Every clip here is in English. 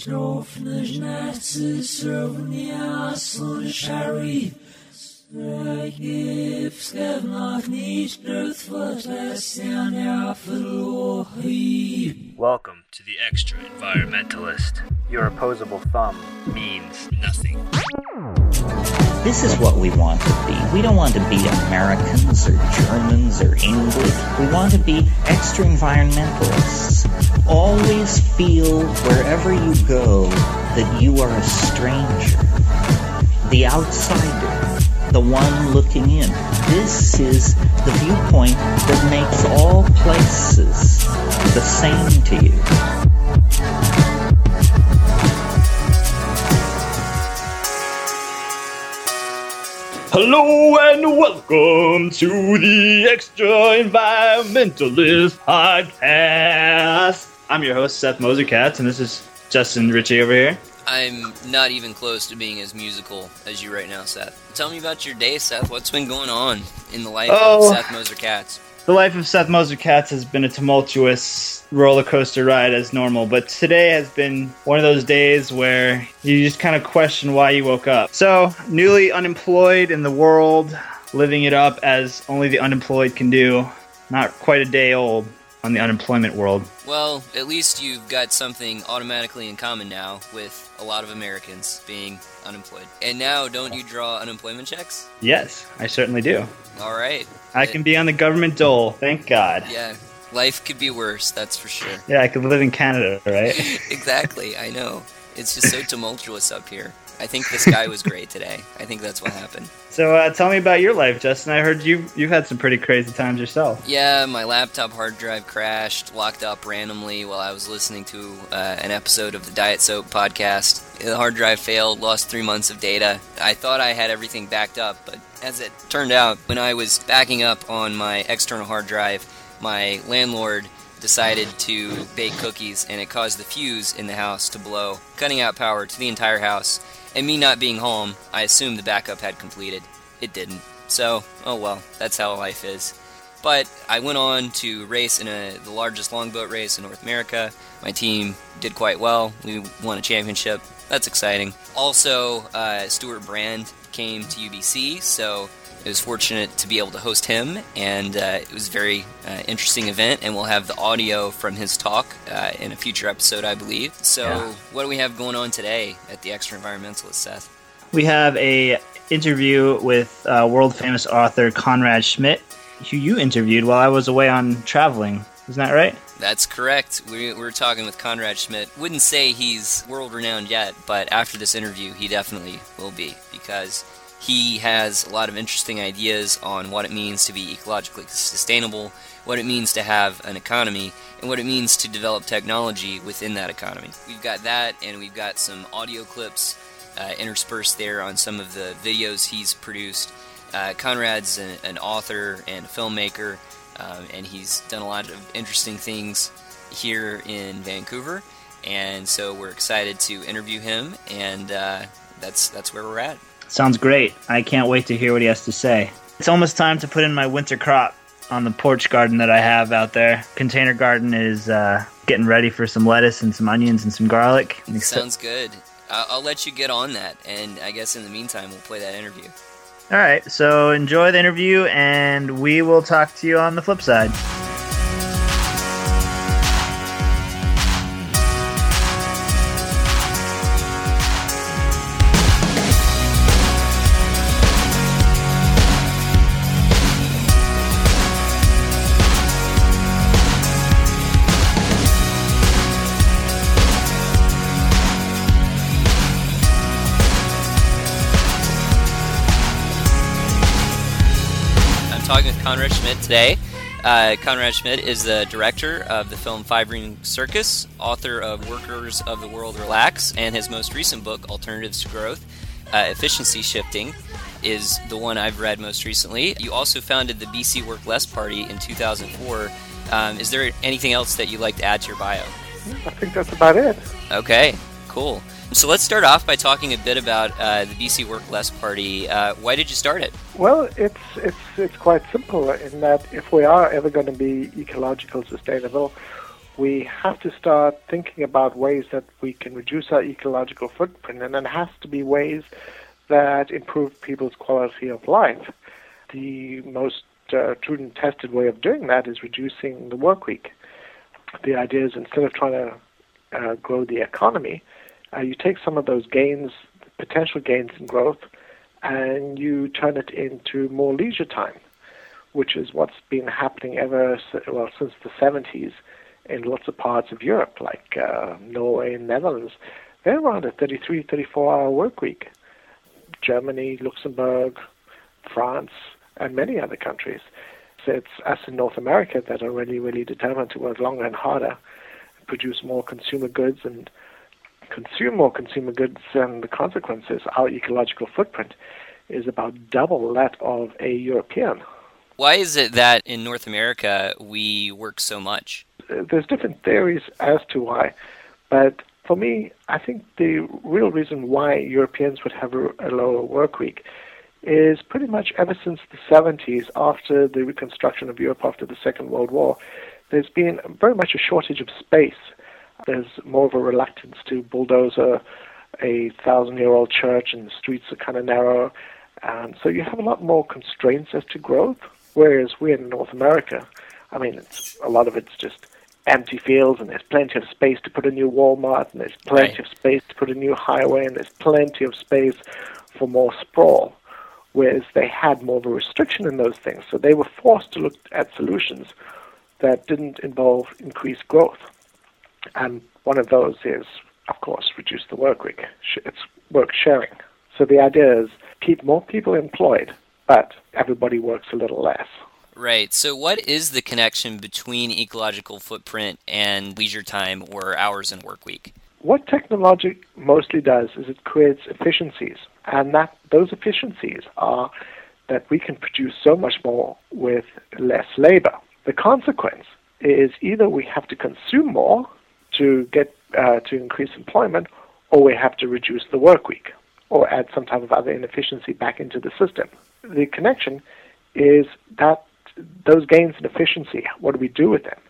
Knofnes Nazis Rovnia Sunshari Gifskev nach nicht Welcome to the Extra Environmentalist. Your opposable thumb means nothing. This is what we want to be. We don't want to be Americans or Germans or English. We want to be extra environmentalists. Always feel wherever you go that you are a stranger, the outsider, the one looking in. This is the viewpoint that makes all places the same to you. Hello and welcome to the Extra Environmentalist Podcast. I'm your host, Seth Moser Katz, and this is Justin Ritchie over here. I'm not even close to being as musical as you right now, Seth. Tell me about your day, Seth. What's been going on in the life Oh. of Seth Moser Katz? The life of Seth Moser Katz has been a tumultuous roller coaster ride as normal, but today has been one of those days where you just kind of question why you woke up. So, newly unemployed in the world, living it up as only the unemployed can do. Not quite a day old on the unemployment world. Well, at least you've got something automatically in common now with a lot of Americans being unemployed. And now, don't you draw unemployment checks? Yes, I certainly do. All right. I can be on the government dole, thank God. Yeah, life could be worse, that's for sure. Yeah, I could live in Canada, right? exactly, I know. It's just so tumultuous up here. I think the sky was great today. I think that's what happened. so, uh, tell me about your life, Justin. I heard you you've had some pretty crazy times yourself. Yeah, my laptop hard drive crashed, locked up randomly while I was listening to uh, an episode of the Diet Soap podcast. The hard drive failed, lost three months of data. I thought I had everything backed up, but as it turned out, when I was backing up on my external hard drive, my landlord decided to bake cookies and it caused the fuse in the house to blow, cutting out power to the entire house. And me not being home, I assumed the backup had completed. It didn't. So, oh well, that's how life is. But I went on to race in a, the largest longboat race in North America. My team did quite well. We won a championship. That's exciting. Also, uh, Stewart Brand came to UBC, so I was fortunate to be able to host him, and uh, it was a very uh, interesting event. And we'll have the audio from his talk uh, in a future episode, I believe. So, Yeah. what do we have going on today at the Extra Environmentalist, Seth? We have a interview with uh, world famous author Conrad Schmidt, who you interviewed while I was away on traveling. Isn't that right? That's correct. We, we were talking with Conrad Schmidt. Wouldn't say he's world renowned yet, but after this interview, he definitely will be because he has a lot of interesting ideas on what it means to be ecologically sustainable, what it means to have an economy, and what it means to develop technology within that economy. We've got that, and we've got some audio clips uh, interspersed there on some of the videos he's produced. Uh, Conrad's an, an author and a filmmaker, um, and he's done a lot of interesting things here in Vancouver. And so we're excited to interview him, and uh, that's that's where we're at. Sounds great. I can't wait to hear what he has to say. It's almost time to put in my winter crop on the porch garden that I have out there. Container garden is uh, getting ready for some lettuce and some onions and some garlic. Sounds good. I'll, I'll let you get on that, and I guess in the meantime we'll play that interview. All right, so enjoy the interview, and we will talk to you on the flip side. Today. Uh, Conrad Schmidt is the director of the film Five Ring Circus, author of Workers of the World Relax, and his most recent book, Alternatives to Growth uh, Efficiency Shifting, is the one I've read most recently. You also founded the BC Work Less Party in 2004. Um, is there anything else that you'd like to add to your bio? I think that's about it. Okay, cool. So let's start off by talking a bit about uh, the BC Work Less Party. Uh, why did you start it? Well, it's it's it's quite simple in that if we are ever going to be ecological sustainable, we have to start thinking about ways that we can reduce our ecological footprint, and it has to be ways that improve people's quality of life. The most uh, true and tested way of doing that is reducing the work week. The idea is instead of trying to uh, grow the economy, uh, you take some of those gains, potential gains in growth, and you turn it into more leisure time, which is what's been happening ever well since the 70s in lots of parts of Europe, like uh, Norway and Netherlands. They're around a 33, 34 hour work week. Germany, Luxembourg, France, and many other countries. So it's us in North America that are really, really determined to work longer and harder, produce more consumer goods and consume more consumer goods, and the consequences, our ecological footprint, is about double that of a European. Why is it that in North America we work so much? Uh, there's different theories as to why, but for me, I think the real reason why Europeans would have a, a lower work week is pretty much ever since the 70s, after the reconstruction of Europe after the Second World War, there's been very much a shortage of space. There's more of a reluctance to bulldoze a, a thousand year old church, and the streets are kind of narrow. And so you have a lot more constraints as to growth. Whereas we in North America, I mean, it's, a lot of it's just empty fields, and there's plenty of space to put a new Walmart, and there's plenty Right. of space to put a new highway, and there's plenty of space for more sprawl whereas they had more of a restriction in those things. So they were forced to look at solutions that didn't involve increased growth. And one of those is, of course, reduce the work week. It's work sharing. So the idea is keep more people employed, but everybody works a little less. Right. So, what is the connection between ecological footprint and leisure time or hours in work week? What technology mostly does is it creates efficiencies, and that those efficiencies are that we can produce so much more with less labor. The consequence is either we have to consume more to get uh, to increase employment, or we have to reduce the work week, or add some type of other inefficiency back into the system. The connection is that those gains in efficiency. What do we do with them?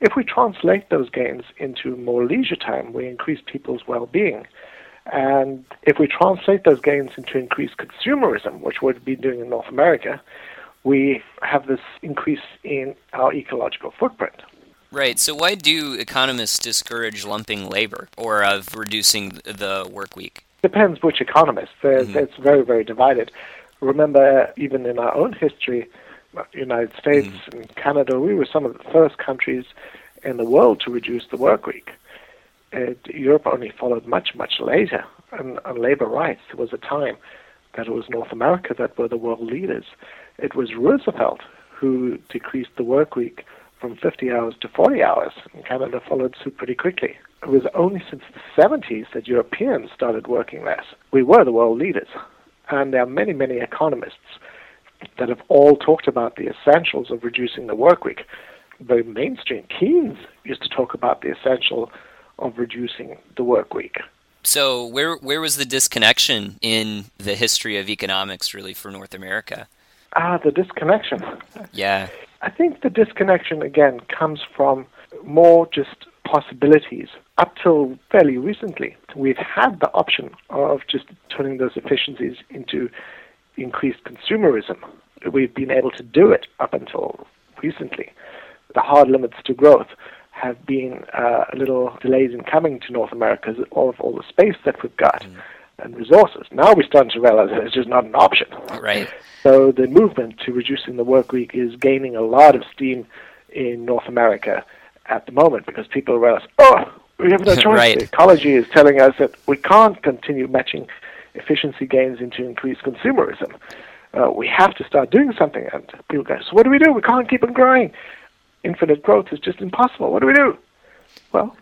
If we translate those gains into more leisure time, we increase people's well-being. And if we translate those gains into increased consumerism, which we've been doing in North America, we have this increase in our ecological footprint. Right. So, why do economists discourage lumping labor or of reducing the work week? Depends which economist. Mhm. It's very, very divided. Remember, even in our own history, uh, United States mm-hmm. and Canada, we were some of the first countries in the world to reduce the work week. It, Europe only followed much, much later. And on labor rights, there was a time that it was North America that were the world leaders. It was Roosevelt who decreased the work week from 50 hours to 40 hours, and Canada followed suit pretty quickly. It was only since the 70s that Europeans started working less. We were the world leaders. And there are many, many economists that have all talked about the essentials of reducing the work week. The mainstream Keynes used to talk about the essential of reducing the work week. So, where where was the disconnection in the history of economics, really, for North America? Ah, the disconnection. Yeah. I think the disconnection again comes from more just possibilities. Up till fairly recently, we've had the option of just turning those efficiencies into increased consumerism. We've been able to do it up until recently. The hard limits to growth have been uh, a little delays in coming to North America of all the space that we've got and resources. Now we're starting to realize that it's just not an option. Right. So the movement to reducing the work week is gaining a lot of steam in North America at the moment because people realize, oh, we have no choice. Right. Ecology is telling us that we can't continue matching efficiency gains into increased consumerism. Uh, we have to start doing something. And people go, so what do we do? We can't keep on growing. Infinite growth is just impossible. What do we do? Well,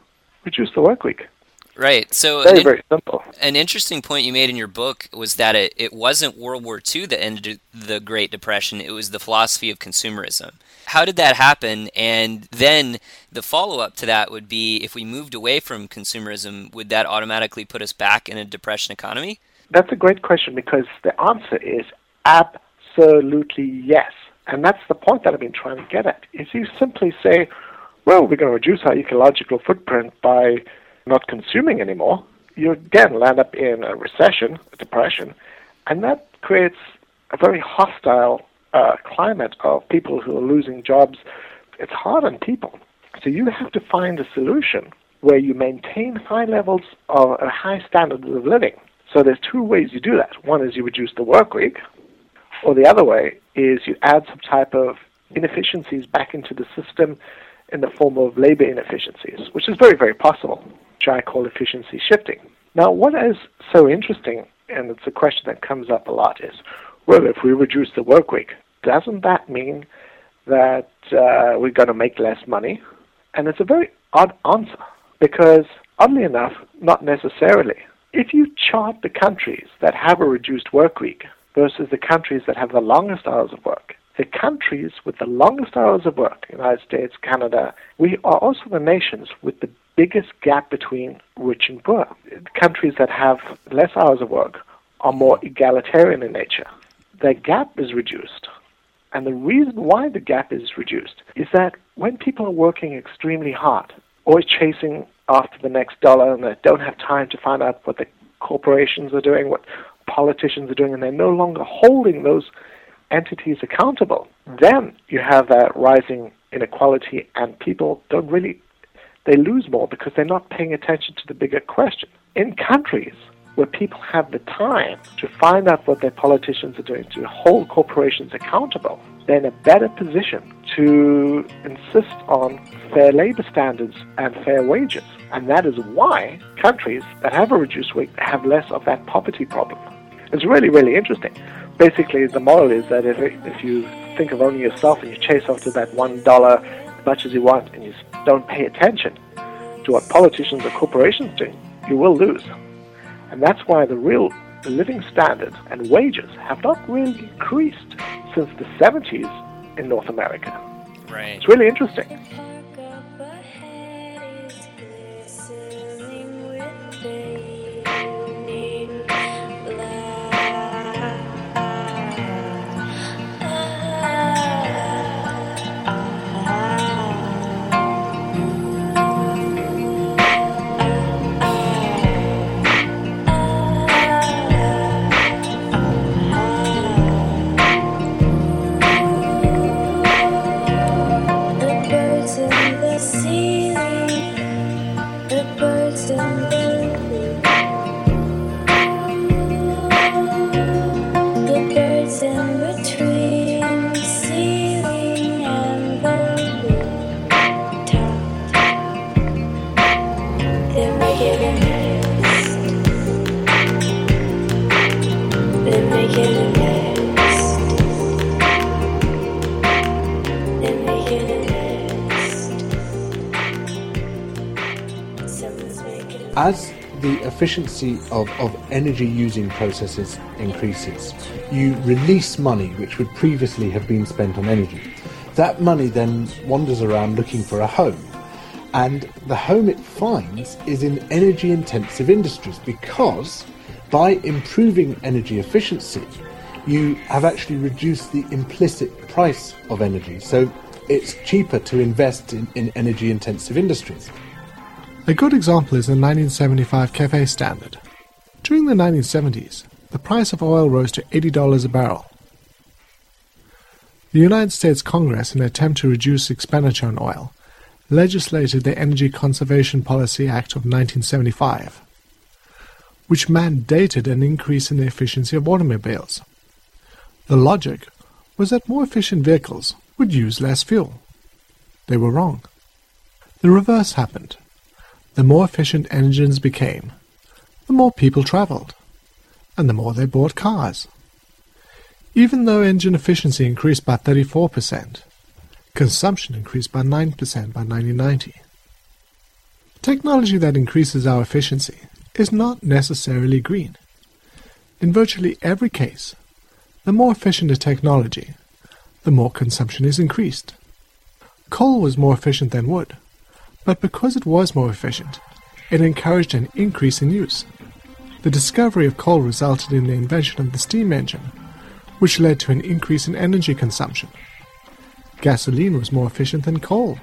reduce the work week. Right. So, an, Very, in- very simple. an interesting point you made in your book was that it, it wasn't World War II that ended the Great Depression, it was the philosophy of consumerism. How did that happen? And then the follow up to that would be if we moved away from consumerism, would that automatically put us back in a depression economy? That's a great question because the answer is absolutely yes. And that's the point that I've been trying to get at. If you simply say, well, we're going to reduce our ecological footprint by not consuming anymore, you again land up in a recession, a depression, and that creates a very hostile uh, climate of people who are losing jobs. It's hard on people. So you have to find a solution where you maintain high levels of a high standard of living. So there's two ways you do that. One is you reduce the work week, or the other way is you add some type of inefficiencies back into the system in the form of labor inefficiencies, which is very, very possible, I call efficiency shifting. Now, what is so interesting, and it's a question that comes up a lot, is well, if we reduce the work week, doesn't that mean that uh, we're going to make less money? And it's a very odd answer because, oddly enough, not necessarily. If you chart the countries that have a reduced work week versus the countries that have the longest hours of work, the countries with the longest hours of work, United States, Canada, we are also the nations with the biggest gap between rich and poor. Countries that have less hours of work are more egalitarian in nature. Their gap is reduced. And the reason why the gap is reduced is that when people are working extremely hard, always chasing after the next dollar, and they don't have time to find out what the corporations are doing, what politicians are doing, and they're no longer holding those entities accountable, mm. then you have that rising inequality, and people don't really they lose more because they're not paying attention to the bigger question. In countries where people have the time to find out what their politicians are doing, to hold corporations accountable, they're in a better position to insist on fair labor standards and fair wages. And that is why countries that have a reduced wage have less of that poverty problem. It's really, really interesting. Basically, the moral is that if, if you think of only yourself and you chase after that one dollar as much as you want and you don't pay attention to what politicians or corporations do, you will lose. And that's why the real living standard and wages have not really increased since the 70s in North America. Right. It's really interesting. Efficiency of, of energy using processes increases, you release money which would previously have been spent on energy. That money then wanders around looking for a home. And the home it finds is in energy intensive industries because by improving energy efficiency, you have actually reduced the implicit price of energy. So it's cheaper to invest in, in energy intensive industries. A good example is the 1975 CAFE standard. During the 1970s, the price of oil rose to $80 a barrel. The United States Congress, in an attempt to reduce expenditure on oil, legislated the Energy Conservation Policy Act of 1975, which mandated an increase in the efficiency of automobiles. The logic was that more efficient vehicles would use less fuel. They were wrong. The reverse happened. The more efficient engines became, the more people traveled, and the more they bought cars. Even though engine efficiency increased by 34%, consumption increased by 9% by 1990. Technology that increases our efficiency is not necessarily green. In virtually every case, the more efficient a technology, the more consumption is increased. Coal was more efficient than wood, but because it was more efficient, it encouraged an increase in use. The discovery of coal resulted in the invention of the steam engine, which led to an increase in energy consumption. Gasoline was more efficient than coal,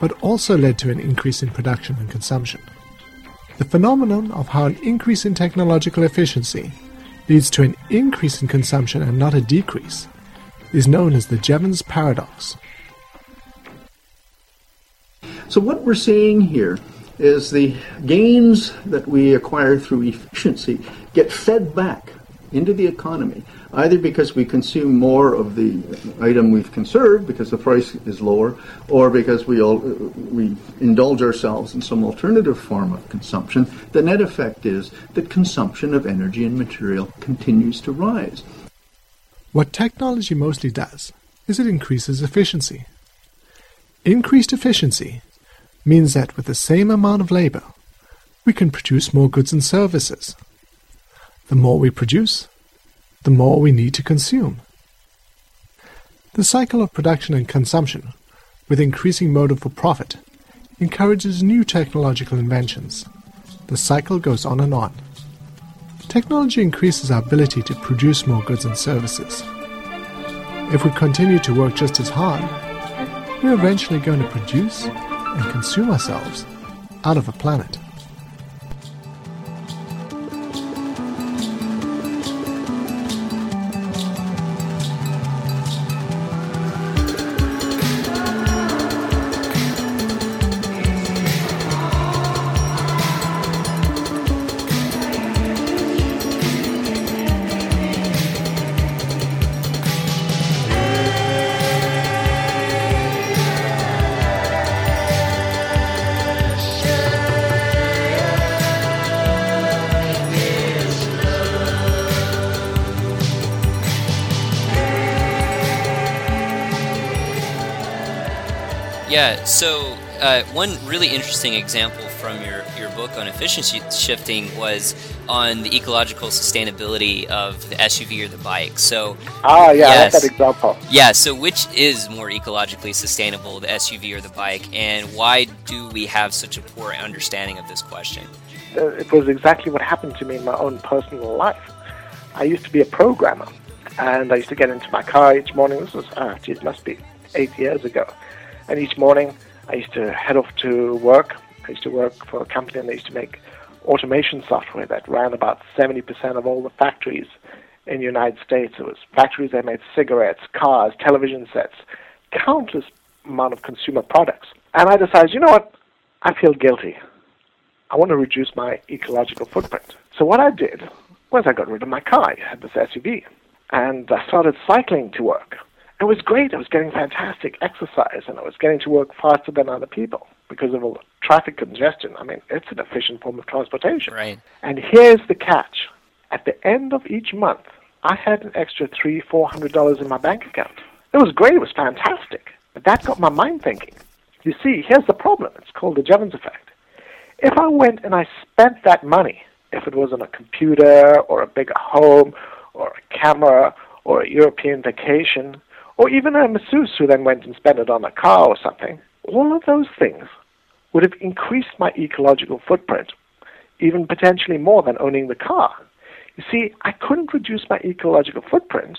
but also led to an increase in production and consumption. The phenomenon of how an increase in technological efficiency leads to an increase in consumption and not a decrease is known as the Jevons paradox. So, what we're seeing here is the gains that we acquire through efficiency get fed back into the economy, either because we consume more of the item we've conserved because the price is lower, or because we, all, we indulge ourselves in some alternative form of consumption. The net effect is that consumption of energy and material continues to rise. What technology mostly does is it increases efficiency. Increased efficiency means that with the same amount of labor, we can produce more goods and services. The more we produce, the more we need to consume. The cycle of production and consumption, with increasing motive for profit, encourages new technological inventions. The cycle goes on and on. Technology increases our ability to produce more goods and services. If we continue to work just as hard, we're eventually going to produce and consume ourselves out of a planet. Yeah, so uh, one really interesting example from your, your book on efficiency shifting was on the ecological sustainability of the SUV or the bike. So, Ah, yeah, I like yes. that example. Yeah, so which is more ecologically sustainable, the SUV or the bike, and why do we have such a poor understanding of this question? Uh, it was exactly what happened to me in my own personal life. I used to be a programmer, and I used to get into my car each morning. This was, ah, it must be eight years ago. And each morning, I used to head off to work. I used to work for a company, they used to make automation software that ran about 70% of all the factories in the United States. It was factories that made cigarettes, cars, television sets, countless amount of consumer products. And I decided, you know what? I feel guilty. I want to reduce my ecological footprint. So what I did was I got rid of my car. I had this SUV. And I started cycling to work. It was great. I was getting fantastic exercise and I was getting to work faster than other people because of all the traffic congestion. I mean, it's an efficient form of transportation. Right. And here's the catch. At the end of each month, I had an extra three, four hundred dollars in my bank account. It was great, it was fantastic. But that got my mind thinking. You see, here's the problem. It's called the Jevons effect. If I went and I spent that money, if it was on a computer or a bigger home or a camera or a European vacation, or even a masseuse who then went and spent it on a car or something, all of those things would have increased my ecological footprint, even potentially more than owning the car. You see, I couldn't reduce my ecological footprint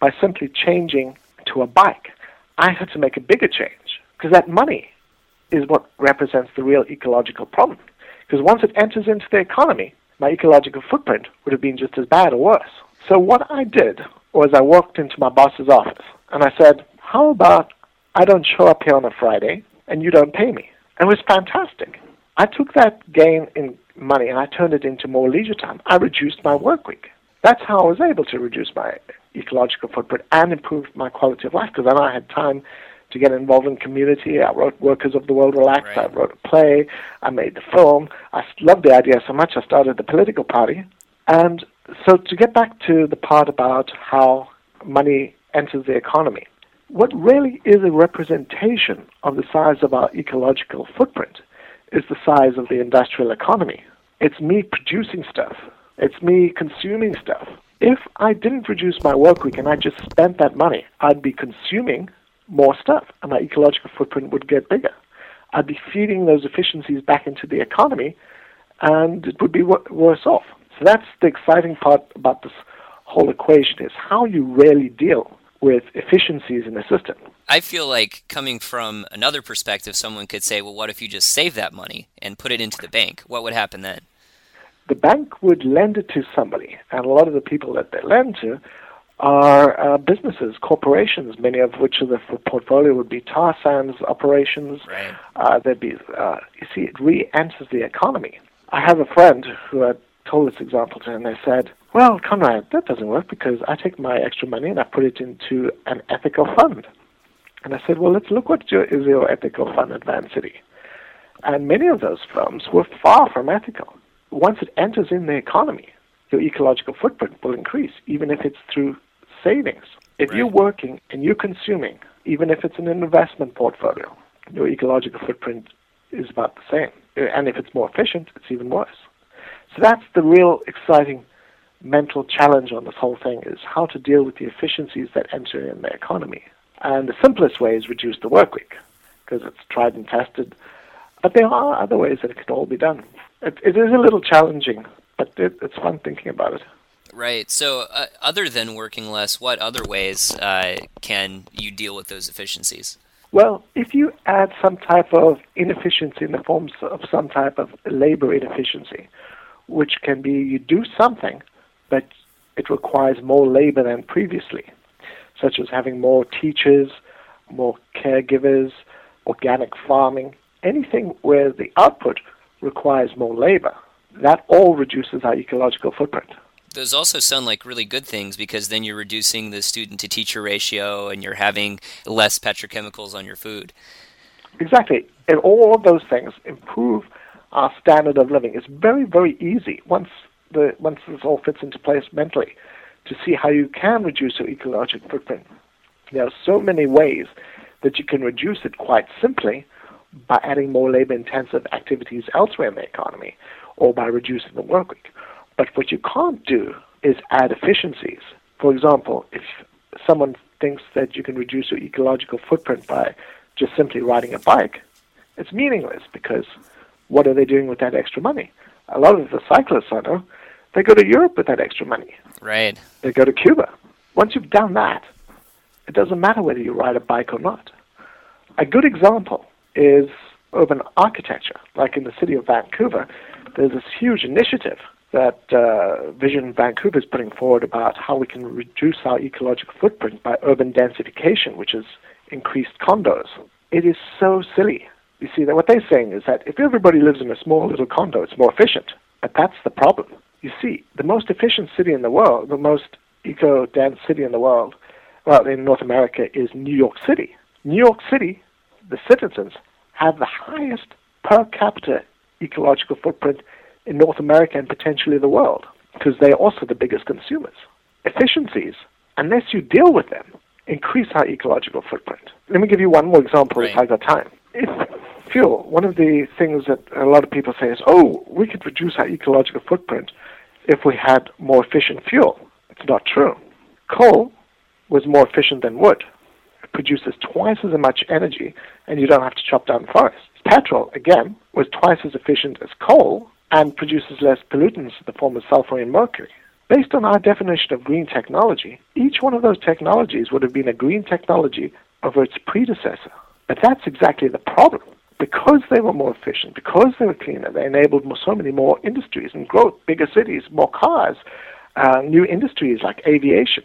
by simply changing to a bike. I had to make a bigger change because that money is what represents the real ecological problem. Because once it enters into the economy, my ecological footprint would have been just as bad or worse. So what I did was I walked into my boss's office and I said, How about I don't show up here on a Friday and you don't pay me? And it was fantastic. I took that gain in money and I turned it into more leisure time. I reduced my work week. That's how I was able to reduce my ecological footprint and improve my quality of life because then I had time to get involved in community. I wrote Workers of the World Relax. I wrote a play. I made the film. I loved the idea so much I started the political party. And so to get back to the part about how money enters the economy, what really is a representation of the size of our ecological footprint is the size of the industrial economy. It's me producing stuff. It's me consuming stuff. If I didn't reduce my work week and I just spent that money, I'd be consuming more stuff and my ecological footprint would get bigger. I'd be feeding those efficiencies back into the economy and it would be worse off. That's the exciting part about this whole equation is how you really deal with efficiencies in the system. I feel like coming from another perspective, someone could say, well, what if you just save that money and put it into the bank? What would happen then? The bank would lend it to somebody, and a lot of the people that they lend to are uh, businesses, corporations, many of which of the portfolio would be tar sands operations. Right. Uh, there'd be, uh, you see, it re-enters the economy. I have a friend who I told this example to, and they said, "Well, Conrad, that doesn't work because I take my extra money and I put it into an ethical fund." And I said, "Well, let's look what your, is your ethical fund at Vancity." And many of those firms were far from ethical. Once it enters in the economy, your ecological footprint will increase, even if it's through savings. If Right. you're working and you're consuming, even if it's an investment portfolio, your ecological footprint is about the same. And if it's more efficient, it's even worse. So that's the real exciting mental challenge on this whole thing is how to deal with the efficiencies that enter in the economy. And the simplest way is reduce the work week because it's tried and tested. But there are other ways that it can all be done. It, it is a little challenging, but it, it's fun thinking about it. Right. So, uh, other than working less, what other ways uh, can you deal with those efficiencies? Well, if you add some type of inefficiency in the forms of some type of labor inefficiency, which can be you do something, but it requires more labor than previously, such as having more teachers, more caregivers, organic farming, anything where the output requires more labor, that all reduces our ecological footprint. Those also sound like really good things because then you're reducing the student to teacher ratio and you're having less petrochemicals on your food. Exactly. And all of those things improve our standard of living. It's very, very easy once the once this all fits into place mentally to see how you can reduce your ecological footprint. There are so many ways that you can reduce it quite simply by adding more labor intensive activities elsewhere in the economy or by reducing the work week. But what you can't do is add efficiencies. For example, if someone thinks that you can reduce your ecological footprint by just simply riding a bike, it's meaningless because what are they doing with that extra money? A lot of the cyclists I know, they go to Europe with that extra money. Right. They go to Cuba. Once you've done that, it doesn't matter whether you ride a bike or not. A good example is urban architecture. Like in the city of Vancouver, there's this huge initiative that uh, Vision Vancouver is putting forward about how we can reduce our ecological footprint by urban densification, which is increased condos. It is so silly. You see, that what they're saying is that if everybody lives in a small little condo, it's more efficient. But that's the problem. You see, the most efficient city in the world, the most eco-dense city in the world, well, in North America, is New York City. New York City, the citizens have the highest per capita ecological footprint in North America and potentially the world because they're also the biggest consumers. Efficiencies, unless you deal with them, increase our ecological footprint. Let me give you one more example if Right. I got time. If fuel, one of the things that a lot of people say is, oh, we could reduce our ecological footprint if we had more efficient fuel. It's not true. Coal was more efficient than wood. It produces twice as much energy, and you don't have to chop down forests. Petrol, again, was twice as efficient as coal and produces less pollutants in the form of sulfur and mercury. Based on our definition of green technology, each one of those technologies would have been a green technology over its predecessor. But that's exactly the problem. Because they were more efficient, because they were cleaner, they enabled so many more industries and growth, bigger cities, more cars, uh, new industries like aviation.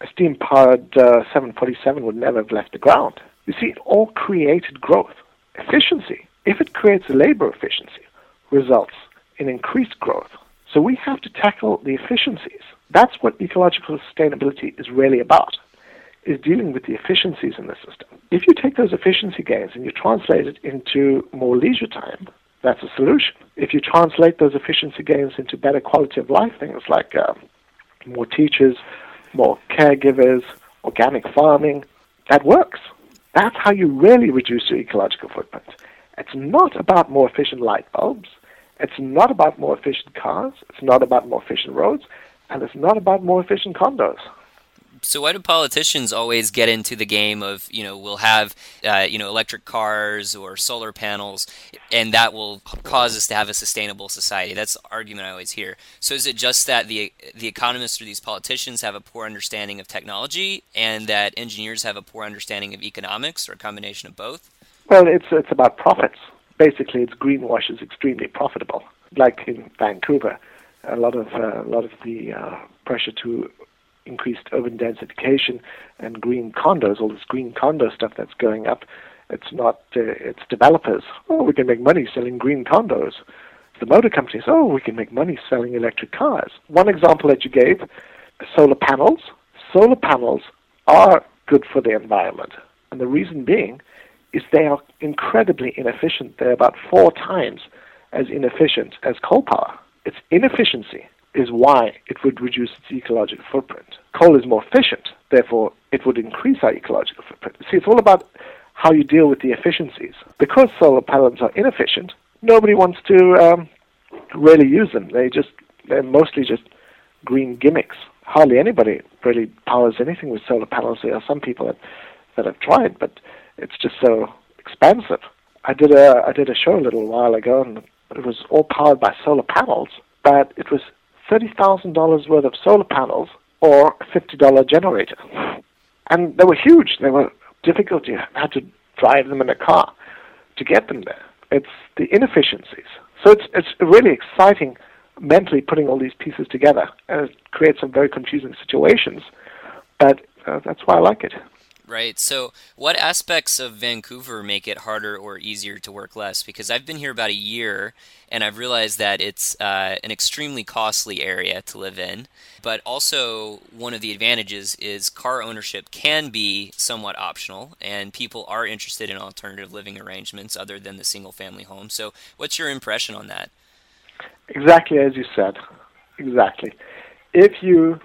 A steam powered uh, 747 would never have left the ground. You see, it all created growth. Efficiency, if it creates labor efficiency, results in increased growth. So we have to tackle the efficiencies. That's what ecological sustainability is really about, is dealing with the efficiencies in the system. If you take those efficiency gains and you translate it into more leisure time, that's a solution. If you translate those efficiency gains into better quality of life things like uh, more teachers, more caregivers, organic farming, that works. That's how you really reduce your ecological footprint. It's not about more efficient light bulbs. It's not about more efficient cars. It's not about more efficient roads. And it's not about more efficient condos. So why do politicians always get into the game of you know we'll have uh, you know electric cars or solar panels, and that will cause us to have a sustainable society? That's the argument I always hear. So is it just that the the economists or these politicians have a poor understanding of technology, and that engineers have a poor understanding of economics, or a combination of both? Well, it's it's about profits. Basically, it's greenwash is extremely profitable. Like in Vancouver, a lot of uh, a lot of the uh, pressure to increased urban densification and green condos, all this green condo stuff that's going up. It's not uh, it's developers. Oh, we can make money selling green condos. The motor companies. Oh, we can make money selling electric cars. One example that you gave, solar panels. Solar panels are good for the environment, and the reason being is they are incredibly inefficient. They're about four times as inefficient as coal power. Its inefficiency is why it would reduce its ecological footprint. Coal is more efficient, therefore it would increase our ecological footprint. See, it's all about how you deal with the efficiencies. Because solar panels are inefficient, nobody wants to um, really use them. They just they're mostly just green gimmicks. Hardly anybody really powers anything with solar panels. There are some people that, that have tried, but it's just so expensive. I did a I did a show a little while ago, and it was all powered by solar panels, but it was thirty thousand dollars worth of solar panels or a fifty dollar generator, and they were huge. They were difficult. You had to drive them in a car to get them there. It's the inefficiencies. So it's it's really exciting mentally putting all these pieces together, and it creates some very confusing situations. But uh, that's why I like it. Right. So, what aspects of Vancouver make it harder or easier to work less? Because I've been here about a year and I've realized that it's uh, an extremely costly area to live in. But also, one of the advantages is car ownership can be somewhat optional, and people are interested in alternative living arrangements other than the single family home. So, what's your impression on that? Exactly as you said. Exactly. If you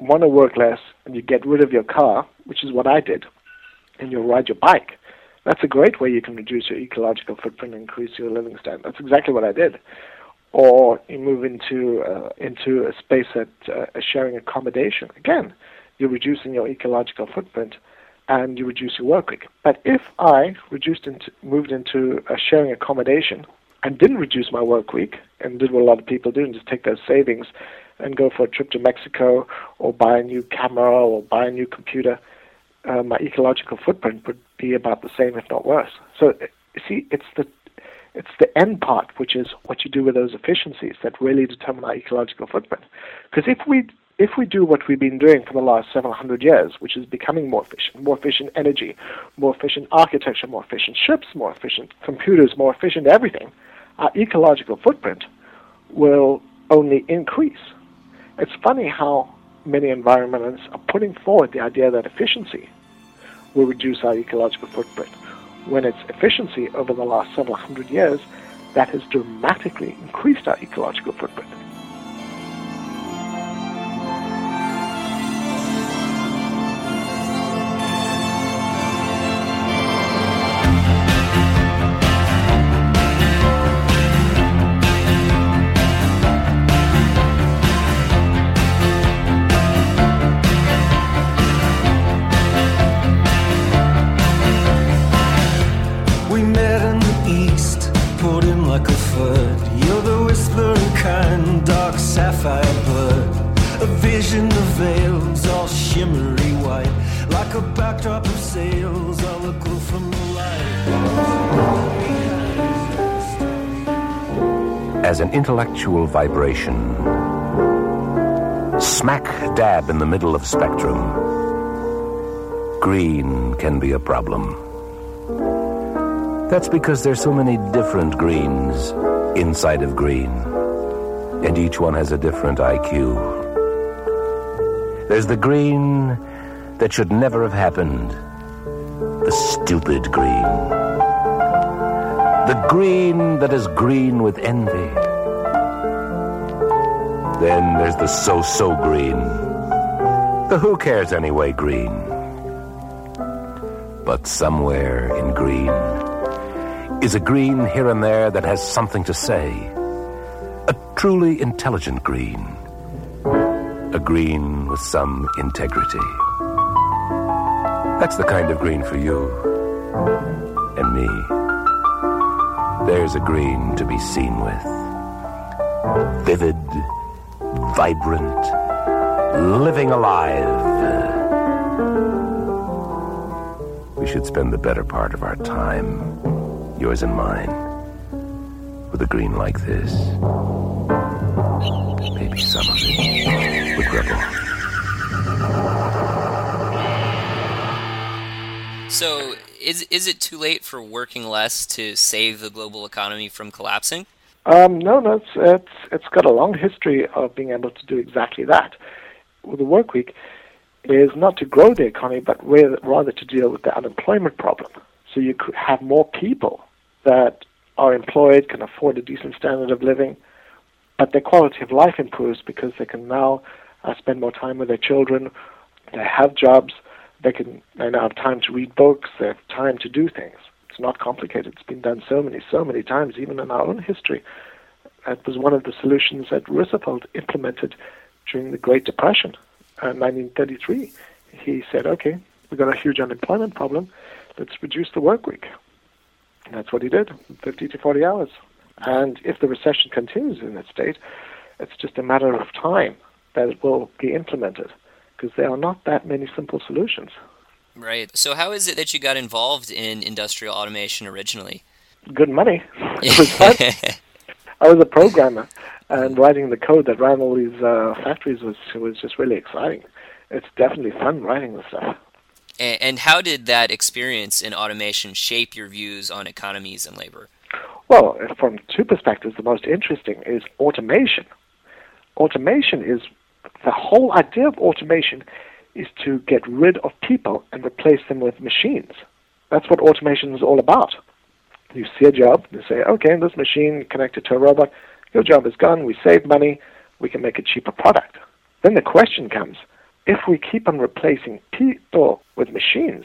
want to work less and you get rid of your car, which is what I did, and you ride your bike, that's a great way you can reduce your ecological footprint and increase your living standard. That's exactly what I did. Or you move into uh, into a space that uh, a sharing accommodation. Again, you're reducing your ecological footprint and you reduce your work week. But if I reduced into, moved into a sharing accommodation and didn't reduce my work week and did what a lot of people do and just take those savings and go for a trip to Mexico or buy a new camera or buy a new computer, uh, my ecological footprint would be about the same, if not worse. So, you see, it's the it's the end part, which is what you do with those efficiencies, that really determine our ecological footprint. Because if we if we do what we've been doing for the last several hundred years, which is becoming more efficient, more efficient energy, more efficient architecture, more efficient ships, more efficient computers, more efficient everything, our ecological footprint will only increase. It's funny how many environmentalists are putting forward the idea that efficiency will reduce our ecological footprint, when it's efficiency over the last several hundred years that has dramatically increased our ecological footprint. Intellectual vibration. Smack dab in the middle of spectrum. Green can be a problem. That's because there's so many different greens inside of green. And each one has a different IQ. There's the green that should never have happened. The stupid green. The green that is green with envy. Then there's the so-so green. The who cares anyway green. But somewhere in green is a green here and there that has something to say. A truly intelligent green. a green with some integrity. That's the kind of green for you and me. There's a green to be seen with. Vivid, vibrant, living alive. We should spend the better part of our time, yours and mine, with a green like this. Maybe some of it would off. So, is is it too late for working less to save the global economy from collapsing? Um, no, no, it's, it's it's got a long history of being able to do exactly that. The work week is not to grow the economy, but rather, rather to deal with the unemployment problem. So you could have more people that are employed, can afford a decent standard of living, but their quality of life improves because they can now uh, spend more time with their children. They have jobs. They can they now have time to read books. They have time to do things. Not complicated. It's been done so many, so many times, even in our own history. It was one of the solutions that Roosevelt implemented during the Great Depression, uh, 1933. He said, "Okay, we've got a huge unemployment problem. Let's reduce the work week." And that's what he did, 50 to 40 hours. And if the recession continues in its state, it's just a matter of time that it will be implemented because there are not that many simple solutions. Right. So, how is it that you got involved in industrial automation originally? Good money. It was fun. I was a programmer, and writing the code that ran all these uh, factories was was just really exciting. It's definitely fun writing the stuff. And how did that experience in automation shape your views on economies and labor? Well, from two perspectives, the most interesting is automation. Automation is the whole idea of automation is to get rid of people and replace them with machines. That's what automation is all about. You see a job, you say, okay, this machine connected to a robot, your job is gone, we save money, we can make a cheaper product. Then the question comes, if we keep on replacing people with machines,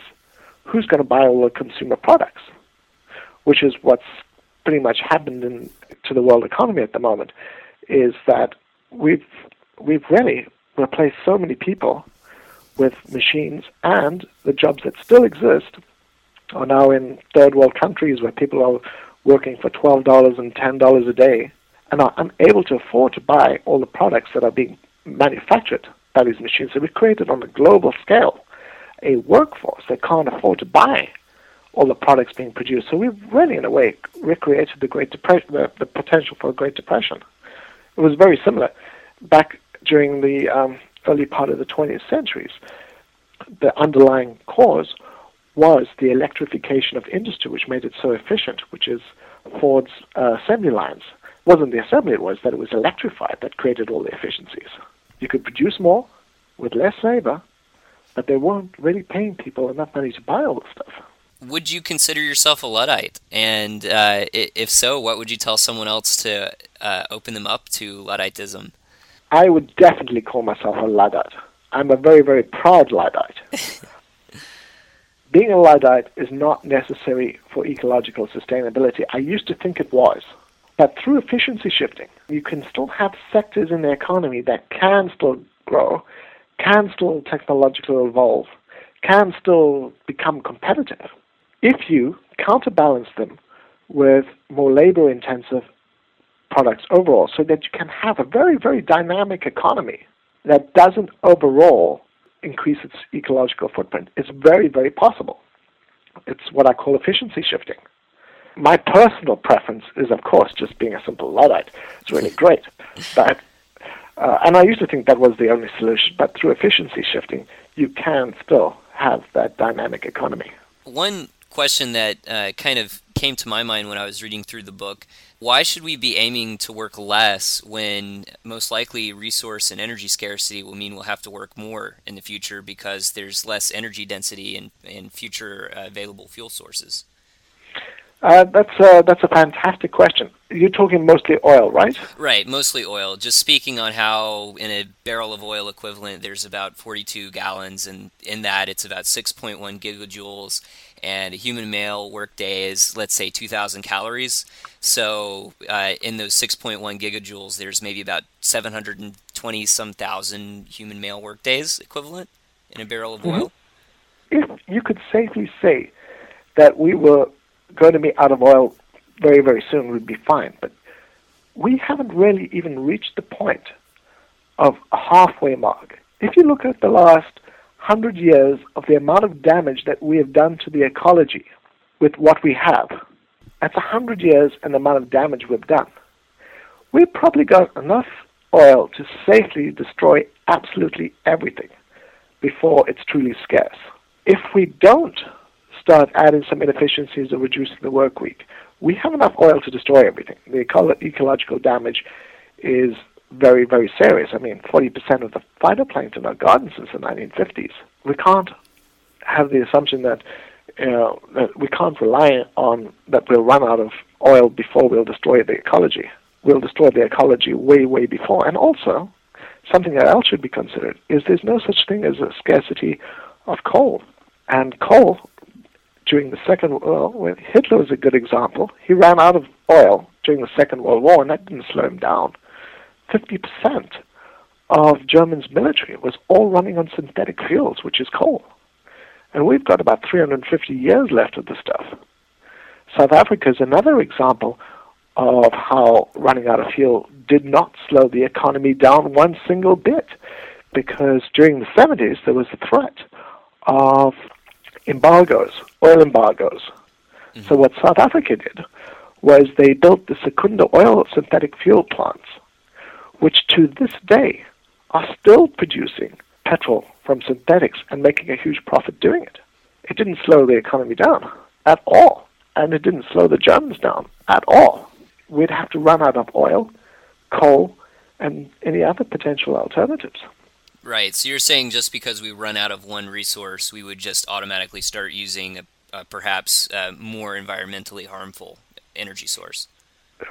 who's going to buy all the consumer products? Which is what's pretty much happened in, to the world economy at the moment, is that we've we've really replaced so many people with machines, and the jobs that still exist are now in third world countries where people are working for twelve dollars and ten dollars a day and are unable to afford to buy all the products that are being manufactured by these machines. So we've created on a global scale a workforce that can't afford to buy all the products being produced. So we've really, in a way, recreated the Great Depression, the, the potential for a Great Depression. It was very similar back during the um, early part of the 20th centuries. The underlying cause was the electrification of industry, which made it so efficient, which is Ford's uh, assembly lines. It wasn't the assembly, it was that it was electrified that created all the efficiencies. You could produce more with less labor, but they weren't really paying people enough money to buy all the stuff. Would you consider yourself a Luddite? And uh, if so, what would you tell someone else to uh, open them up to Ludditism? I would definitely call myself a Luddite. I'm a very, very proud Luddite. Being a Luddite is not necessary for ecological sustainability. I used to think it was. But through efficiency shifting, you can still have sectors in the economy that can still grow, can still technologically evolve, can still become competitive if you counterbalance them with more labor intensive products overall so that you can have a very, very dynamic economy that doesn't overall increase its ecological footprint. It's very, very possible. It's what I call efficiency shifting. My personal preference is, of course, just being a simple Luddite. It's really great. But, uh, and I used to think that was the only solution, but through efficiency shifting, you can still have that dynamic economy. One question that uh, kind of came to my mind when I was reading through the book why should we be aiming to work less when most likely resource and energy scarcity will mean we'll have to work more in the future because there's less energy density and, and future uh, available fuel sources? Uh, that's, uh, that's a fantastic question. You're talking mostly oil, right? Right, mostly oil. Just speaking on how in a barrel of oil equivalent, there's about 42 gallons, and in that it's about 6.1 gigajoules, and a human male workday is, let's say, 2,000 calories. So uh, in those 6.1 gigajoules, there's maybe about twenty some thousand human male workdays equivalent in a barrel of Mhm. oil. if you could safely say that we were going to be out of oil very, very soon, we'd be fine. But we haven't really even reached the point of a halfway mark. If you look at the last hundred years of the amount of damage that we have done to the ecology with what we have, that's a hundred years and the amount of damage we've done. We've probably got enough oil to safely destroy absolutely everything before it's truly scarce. If we don't start adding some inefficiencies or reducing the work week, we have enough oil to destroy everything. The eco- ecological damage is very, very serious. I mean, 40% of the phytoplankton are gone since the 1950s. We can't have the assumption that, you know, that we can't rely on that we'll run out of oil before we'll destroy the ecology. We'll destroy the ecology way, way before. And also, something that else should be considered is there's no such thing as a scarcity of coal. And coal, during the Second well, when Hitler was a good example. He ran out of oil during the Second World War, and that didn't slow him down. 50% of Germany's military was all running on synthetic fuels, which is coal. And we've got about 350 years left of the stuff. South Africa is another example of how running out of fuel did not slow the economy down one single bit. Because during the 70s, there was the threat of embargoes, oil embargoes. Mm-hmm. So, what South Africa did was they built the Secunda oil synthetic fuel plants, which to this day are still producing petrol from synthetics and making a huge profit doing it. It didn't slow the economy down at all, and it didn't slow the Germans down at all. We'd have to run out of oil, coal, and any other potential alternatives. Right. So you're saying just because we run out of one resource, we would just automatically start using a, a perhaps uh, more environmentally harmful energy source.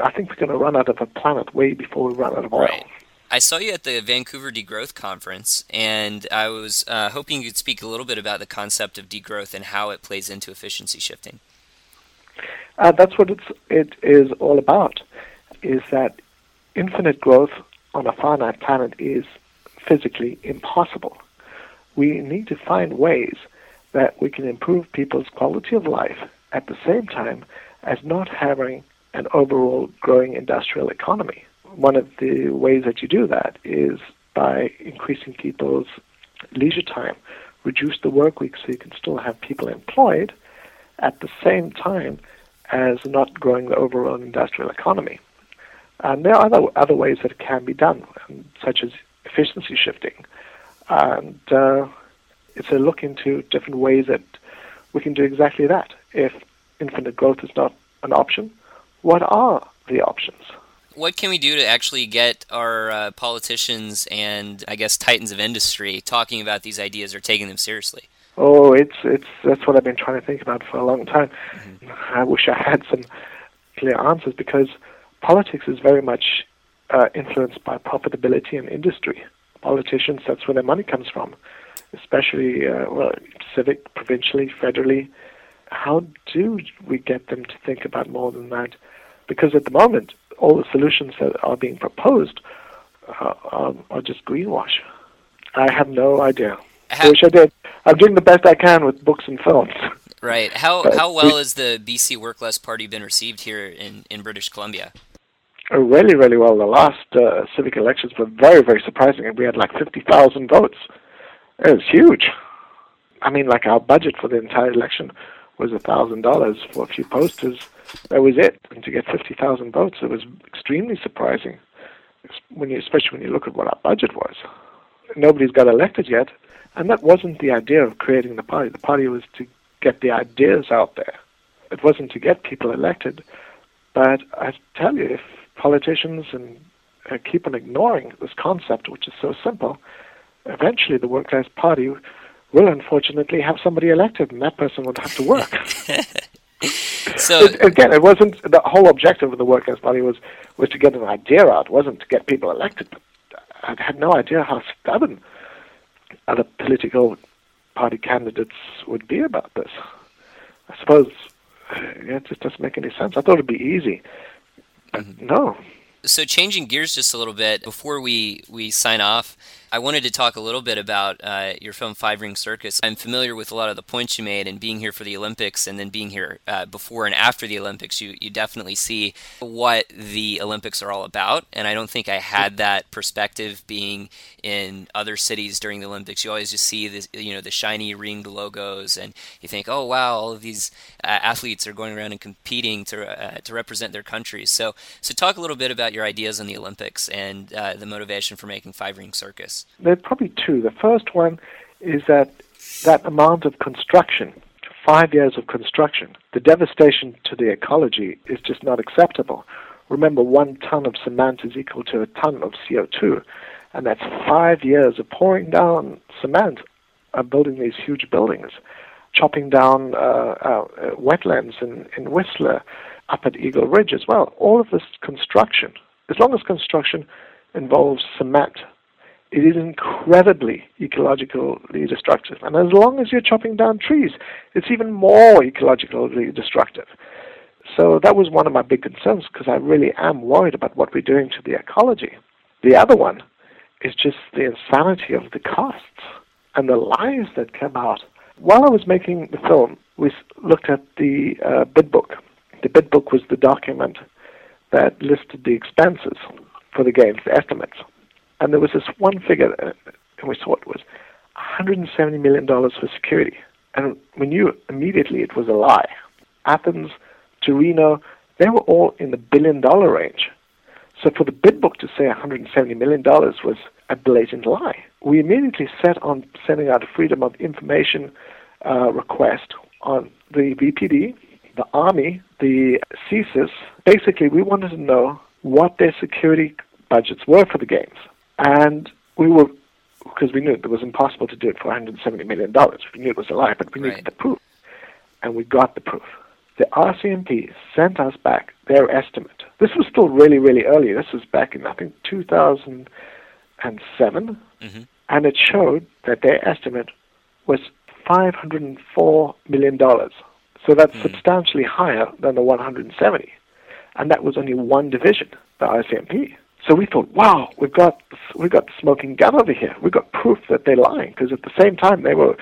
I think we're going to run out of a planet way before we run out of oil. Right. I saw you at the Vancouver Degrowth Conference, and I was uh, hoping you could speak a little bit about the concept of degrowth and how it plays into efficiency shifting. Uh, that's what it's, it is all about, is that infinite growth on a finite planet is physically impossible. We need to find ways that we can improve people's quality of life at the same time as not having an overall growing industrial economy. One of the ways that you do that is by increasing people's leisure time, reduce the work week so you can still have people employed at the same time as not growing the overall industrial economy. And there are other, other ways that it can be done, um, such as efficiency shifting. And uh, it's a look into different ways that we can do exactly that. If infinite growth is not an option, what are the options? What can we do to actually get our uh, politicians and, I guess, titans of industry talking about these ideas or taking them seriously? Oh, it's it's that's what I've been trying to think about for a long time. I wish I had some clear answers because politics is very much uh, influenced by profitability and industry. Politicians, that's where their money comes from, especially uh, well, civic, provincially, federally. How do we get them to think about more than that? Because at the moment, all the solutions that are being proposed uh, are, are just greenwash. I have no idea. I wish I did. I'm doing the best I can with books and films. Right. How But how well we- has the BC Work Less Party been received here in, in British Columbia? Uh, really, really well. The last uh, civic elections were very, very surprising, and we had like 50,000 votes. It was huge. I mean, like our budget for the entire election was a thousand dollars for a few posters. That was it. And to get 50,000 votes, it was extremely surprising. When you, especially when you look at what our budget was. Nobody's got elected yet, and that wasn't the idea of creating the party. The party was to get the ideas out there. It wasn't to get people elected. But I tell you, if politicians and uh, keep on ignoring this concept, which is so simple, eventually the work-class party will unfortunately have somebody elected, and that person would have to work. So again, it wasn't the whole objective of the Work Less Party was was to get an idea out, wasn't to get people elected. I had no idea how stubborn other political party candidates would be about this. I suppose uh, yeah, it just doesn't make any sense. I thought it'd be easy, but no, So changing gears just a little bit before we we sign off, I wanted to talk a little bit about uh, your film Five Ring Circus. I'm familiar with a lot of the points you made, and being here for the Olympics, and then being here uh, before and after the Olympics, you you definitely see what the Olympics are all about. And I don't think I had that perspective being in other cities during the Olympics. You always just see the you know the shiny ringed logos, and you think, oh wow, all of these uh, athletes are going around and competing to uh, to represent their countries. So so talk a little bit about your ideas on the Olympics and uh, the motivation for making Five Ring Circus. There are probably two. The first one is that that amount of construction, five years of construction, the devastation to the ecology is just not acceptable. Remember, one ton of cement is equal to a ton of CO2, and that's five years of pouring down cement and building these huge buildings, chopping down uh, uh, wetlands in, in Whistler, up at Eagle Ridge as well. All of this construction, as long as construction involves cement, it is incredibly ecologically destructive. And as long as you're chopping down trees, it's even more ecologically destructive. So that was one of my big concerns because I really am worried about what we're doing to the ecology. The other one is just the insanity of the costs and the lies that came out. While I was making the film, we looked at the uh, bid book. The bid book was the document that listed the expenses for the games, the estimates. And there was this one figure, and we saw it was $170 million for security. And we knew immediately it was a lie. Athens, Torino, they were all in the billion dollar range. So for the bid book to say $170 million was a blatant lie. We immediately set on sending out a Freedom of Information uh, request on the VPD, the Army, the CSIS. Basically, we wanted to know what their security budgets were for the games. And we were, because we knew it was impossible to do it for $170 million. We knew it was a lie, but we needed Right. the proof. And we got the proof. The RCMP sent us back their estimate. This was still really, really early. This was back in, I think, 2007. Mhm. And it showed that their estimate was $504 million. So that's substantially higher than the 170. And that was only one division, the RCMP. So we thought, wow, we've got we've got smoking gun over here. We've got proof that they're lying because at the same time they were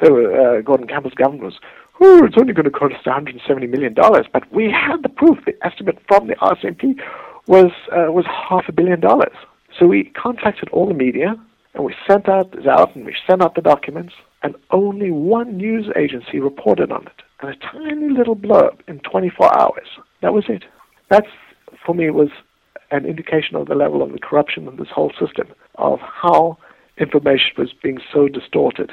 they were uh, Gordon Campbell's government was, oh, it's only going to cost 170 million dollars, but we had the proof. The estimate from the RCMP was uh, was half a billion dollars. So we contacted all the media and we sent out out and we sent out the documents, and only one news agency reported on it, and a tiny little blurb in 24 hours. That was it. That's for me was an indication of the level of the corruption in this whole system, of how information was being so distorted.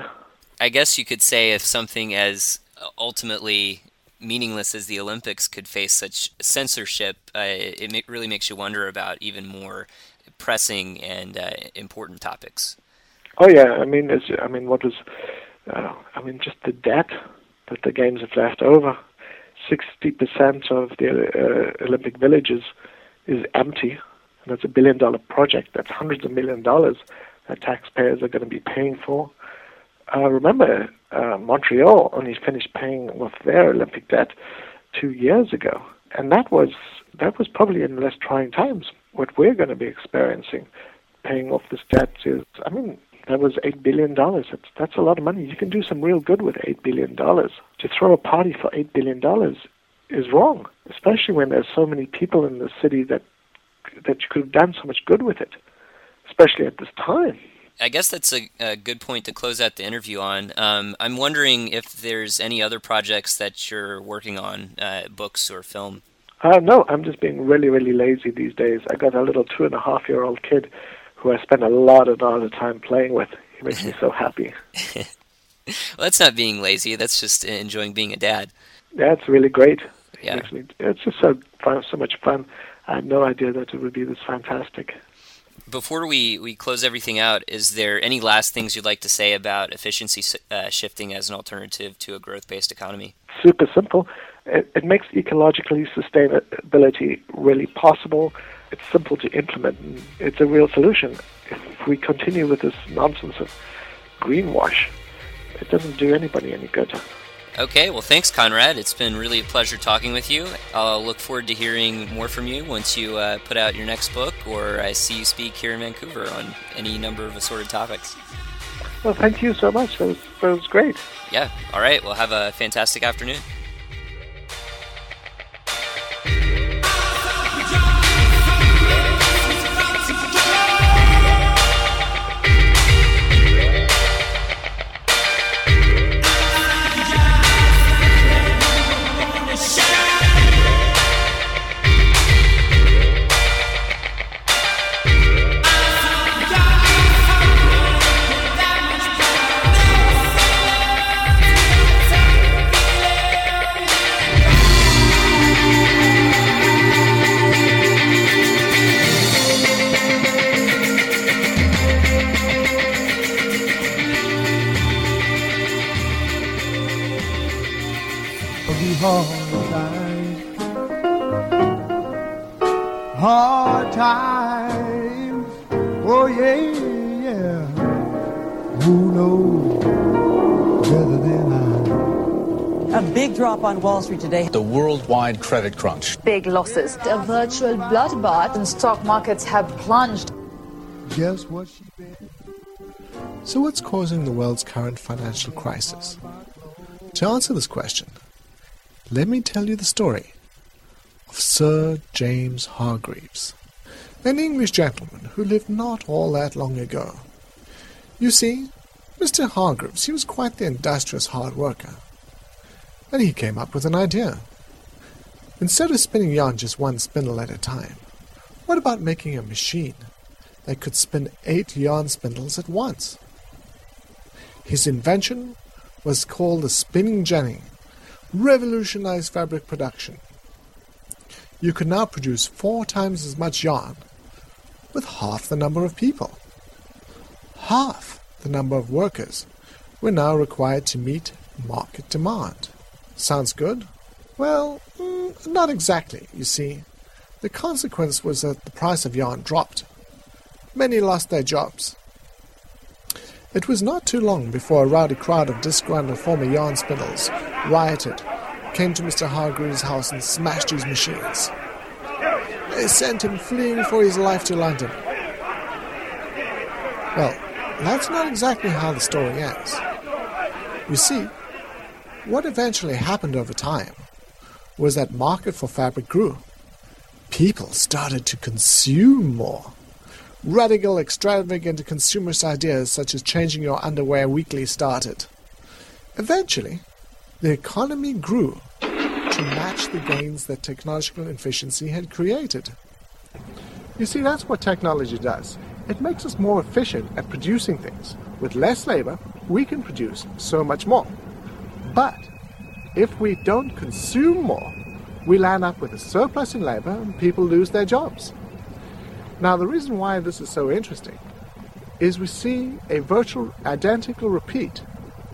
I guess you could say if something as ultimately meaningless as the Olympics could face such censorship, uh, it ma- really makes you wonder about even more pressing and uh, important topics. Oh yeah, I mean, it's, I mean, what was, uh, I mean, just the debt that the games have left over. Sixty percent of the uh, Olympic villages is empty, and that's a billion-dollar project. That's hundreds of million dollars that taxpayers are going to be paying for. Uh, remember, uh, Montreal only finished paying off their Olympic debt two years ago, and that was that was probably in less trying times. What we're going to be experiencing, paying off this debt is, I mean, that was eight billion dollars. That's that's a lot of money. You can do some real good with eight billion dollars. To throw a party for eight billion dollars is wrong, especially when there's so many people in the city that that you could have done so much good with it, especially at this time. I guess that's a, a good point to close out the interview on. Um, I'm wondering if there's any other projects that you're working on, uh, books or film. Uh, no, I'm just being really, really lazy these days. I got a little two and a half year old kid who I spend a lot of, lot of time playing with. He makes me so happy. Well, that's not being lazy. That's just enjoying being a dad. That's really great. Yeah. it's just so fun, so much fun. I had no idea that it would be this fantastic. Before we, we close everything out, is there any last things you'd like to say about efficiency uh, shifting as an alternative to a growth based economy? Super simple. It, it makes ecologically sustainability really possible. It's simple to implement. and It's a real solution. If we continue with this nonsense of greenwash, it doesn't do anybody any good. Okay, well, thanks, Conrad. It's been really a pleasure talking with you. I'll look forward to hearing more from you once you uh, put out your next book or I see you speak here in Vancouver on any number of assorted topics. Well, thank you so much. That was, that was great. Yeah, all right. Well, have a fantastic afternoon. Hard times. Hard times. Oh yeah, yeah. Who knows better than I? A big drop on Wall Street today. The worldwide credit crunch. Big losses. A virtual bloodbath and stock markets have plunged. Guess what she been? So, what's causing the world's current financial crisis? To answer this question, let me tell you the story of Sir James Hargreaves, an English gentleman who lived not all that long ago. You see, Mr. Hargreaves, he was quite the industrious hard worker. And he came up with an idea. Instead of spinning yarn just one spindle at a time, what about making a machine that could spin eight yarn spindles at once? His invention was called the spinning jenny, revolutionized fabric production. You could now produce four times as much yarn with half the number of people. Half the number of workers were now required to meet market demand. Sounds good? Well, mm, not exactly, you see. The consequence was that the price of yarn dropped. Many lost their jobs. It was not too long before a rowdy crowd of disgruntled former yarn spindles rioted, came to Mr. Hargreaves' house and smashed his machines. They sent him fleeing for his life to London. Well, that's not exactly how the story ends. You see, what eventually happened over time was that market for fabric grew. People started to consume more. Radical, extravagant consumerist ideas such as changing your underwear weekly started. Eventually, the economy grew to match the gains that technological efficiency had created. You see, that's what technology does. It makes us more efficient at producing things. With less labor, we can produce so much more. But if we don't consume more, we'll end up with a surplus in labor and people lose their jobs. Now, the reason why this is so interesting is we see a virtual identical repeat.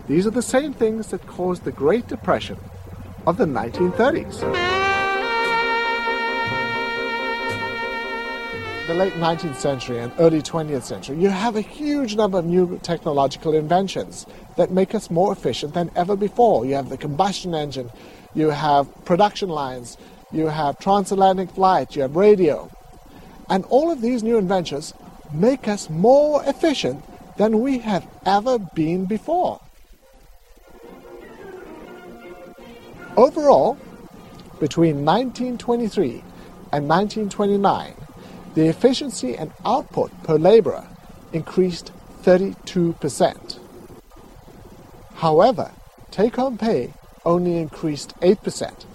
These are the same things that caused the Great Depression of the 1930s. The late 19th century and early 20th century, you have a huge number of new technological inventions that make us more efficient than ever before. You have the combustion engine, you have production lines, you have transatlantic flight, you have radio. And all of these new inventions make us more efficient than we have ever been before. Overall, between 1923 and 1929, the efficiency and output per laborer increased 32%. However, take home pay only increased 8%.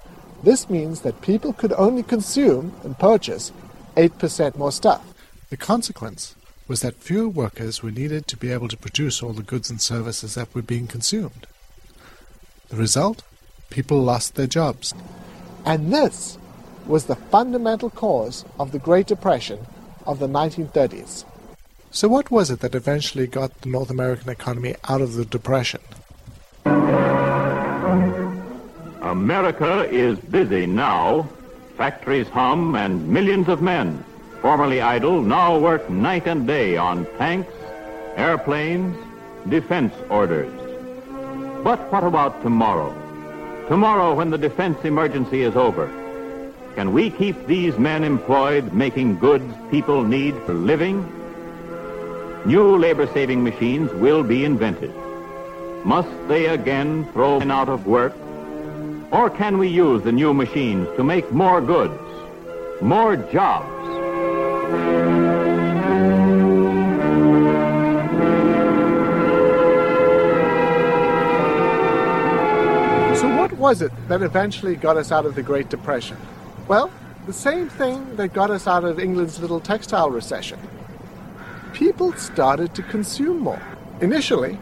This means that people could only consume and purchase 8% more stuff. The consequence was that fewer workers were needed to be able to produce all the goods and services that were being consumed. The result? People lost their jobs. And this was the fundamental cause of the Great Depression of the 1930s. So, what was it that eventually got the North American economy out of the Depression? America is busy now. Factories hum and millions of men, formerly idle, now work night and day on tanks, airplanes, defense orders. But what about tomorrow? Tomorrow, when the defense emergency is over, can we keep these men employed making goods people need for living? New labor-saving machines will be invented. Must they again throw men out of work? Or can we use the new machines to make more goods, more jobs? So, what was it that eventually got us out of the Great Depression? Well, the same thing that got us out of England's little textile recession. People started to consume more. Initially,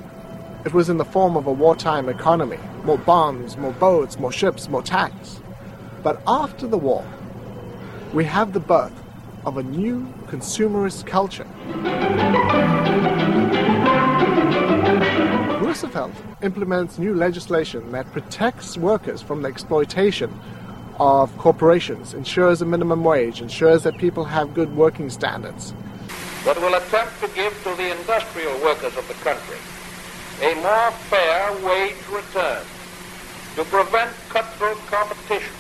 it was in the form of a wartime economy more bombs, more boats, more ships, more tanks. But after the war, we have the birth of a new consumerist culture. Roosevelt implements new legislation that protects workers from the exploitation of corporations, ensures a minimum wage, ensures that people have good working standards. but will attempt to give to the industrial workers of the country a more fair wage return to prevent cutthroat competition.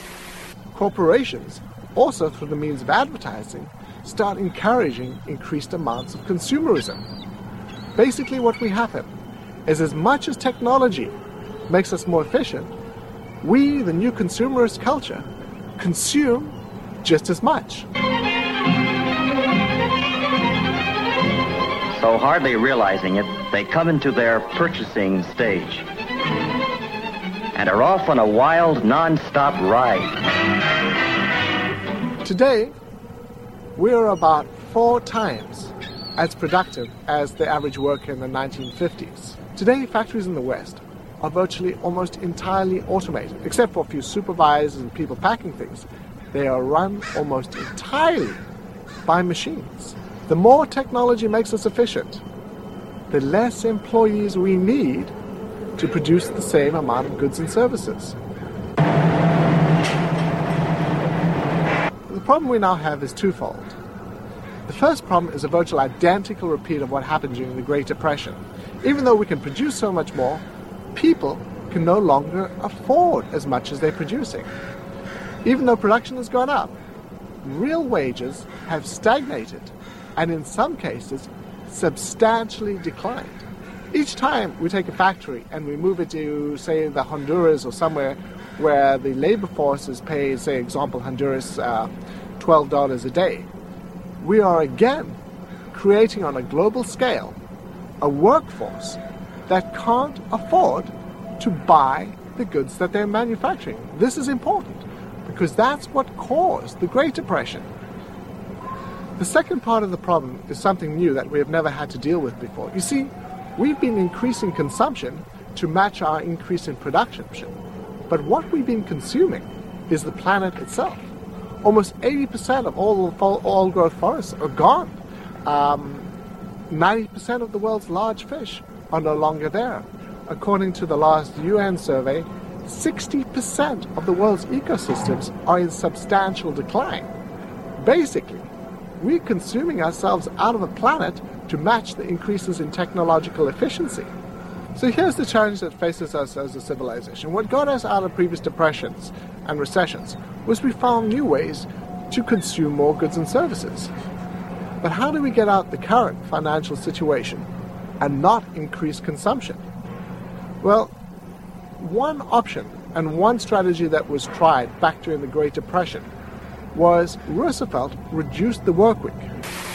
Corporations, also through the means of advertising, start encouraging increased amounts of consumerism. Basically, what we happen is as much as technology makes us more efficient, we, the new consumerist culture, consume just as much. So, hardly realizing it, they come into their purchasing stage and are off on a wild, non-stop ride. Today, we are about four times as productive as the average worker in the 1950s. Today, factories in the West are virtually almost entirely automated, except for a few supervisors and people packing things. They are run almost entirely by machines. The more technology makes us efficient, the less employees we need to produce the same amount of goods and services. The problem we now have is twofold. The first problem is a virtual identical repeat of what happened during the Great Depression. Even though we can produce so much more, people can no longer afford as much as they're producing. Even though production has gone up, real wages have stagnated and in some cases substantially declined. Each time we take a factory and we move it to, say, the Honduras or somewhere where the labor force is paid, say, example, Honduras, uh, $12 a day, we are again creating on a global scale a workforce that can't afford to buy the goods that they're manufacturing. This is important because that's what caused the Great Depression. The second part of the problem is something new that we have never had to deal with before. You see, we've been increasing consumption to match our increase in production. But what we've been consuming is the planet itself. Almost 80% of all old growth forests are gone. Um, 90% of the world's large fish are no longer there. According to the last UN survey, 60% of the world's ecosystems are in substantial decline. Basically, we're consuming ourselves out of a planet to match the increases in technological efficiency. So here's the challenge that faces us as a civilization. What got us out of previous depressions and recessions was we found new ways to consume more goods and services. But how do we get out the current financial situation and not increase consumption? Well, one option and one strategy that was tried back during the Great Depression was Roosevelt reduced the work week.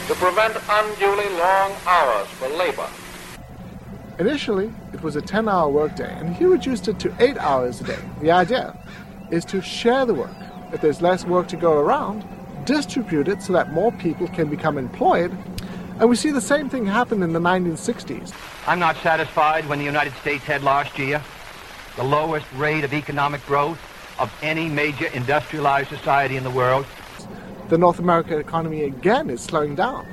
To prevent unduly long hours for labor. Initially, it was a 10 hour workday, and he reduced it to 8 hours a day. The idea is to share the work. If there's less work to go around, distribute it so that more people can become employed. And we see the same thing happen in the 1960s. I'm not satisfied when the United States had last year the lowest rate of economic growth of any major industrialized society in the world. The North American economy again is slowing down.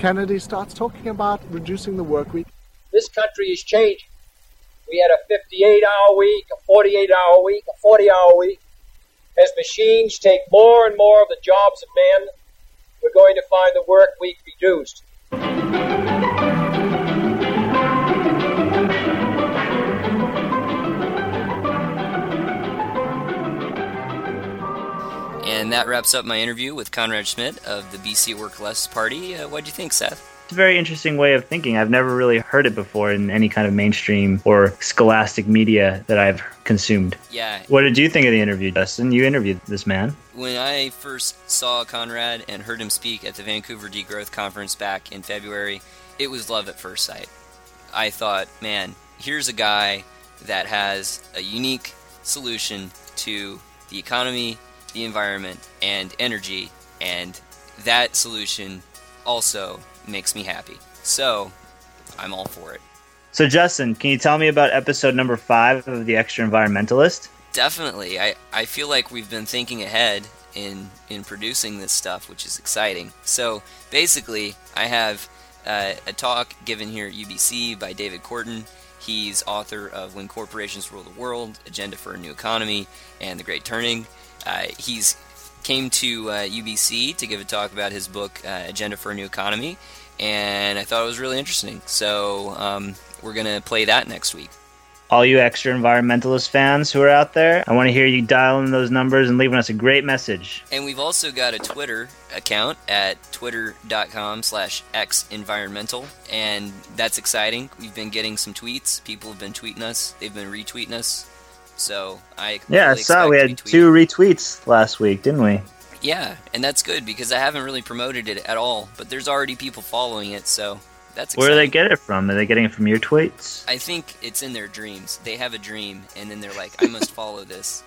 Kennedy starts talking about reducing the work week. This country is changing. We had a 58 hour week, a 48 hour week, a 40 hour week. As machines take more and more of the jobs of men, we're going to find the work week reduced. That wraps up my interview with Conrad Schmidt of the BC Work Less Party. Uh, what do you think, Seth? It's a very interesting way of thinking. I've never really heard it before in any kind of mainstream or scholastic media that I've consumed. Yeah. What did you think of the interview, Justin? You interviewed this man. When I first saw Conrad and heard him speak at the Vancouver Degrowth Conference back in February, it was love at first sight. I thought, man, here's a guy that has a unique solution to the economy, the environment, and energy, and that solution also makes me happy. So, I'm all for it. So, Justin, can you tell me about episode number five of The Extra Environmentalist? Definitely. I, I feel like we've been thinking ahead in, in producing this stuff, which is exciting. So, basically, I have uh, a talk given here at UBC by David Korten. He's author of When Corporations Rule the World, Agenda for a New Economy, and The Great Turning. Uh, he's came to uh, UBC to give a talk about his book uh, Agenda for a New Economy, and I thought it was really interesting. So um, we're gonna play that next week. All you extra environmentalist fans who are out there, I want to hear you dialing those numbers and leaving us a great message. And we've also got a Twitter account at twitter.com slash xenvironmental, and that's exciting. We've been getting some tweets. People have been tweeting us. They've been retweeting us. So I yeah, I saw we had two retweets last week, didn't we? Yeah, and that's good because I haven't really promoted it at all, but there's already people following it, so that's exciting. Where do they get it from? Are they getting it from your tweets? I think it's in their dreams. They have a dream, and then they're like, I must follow this.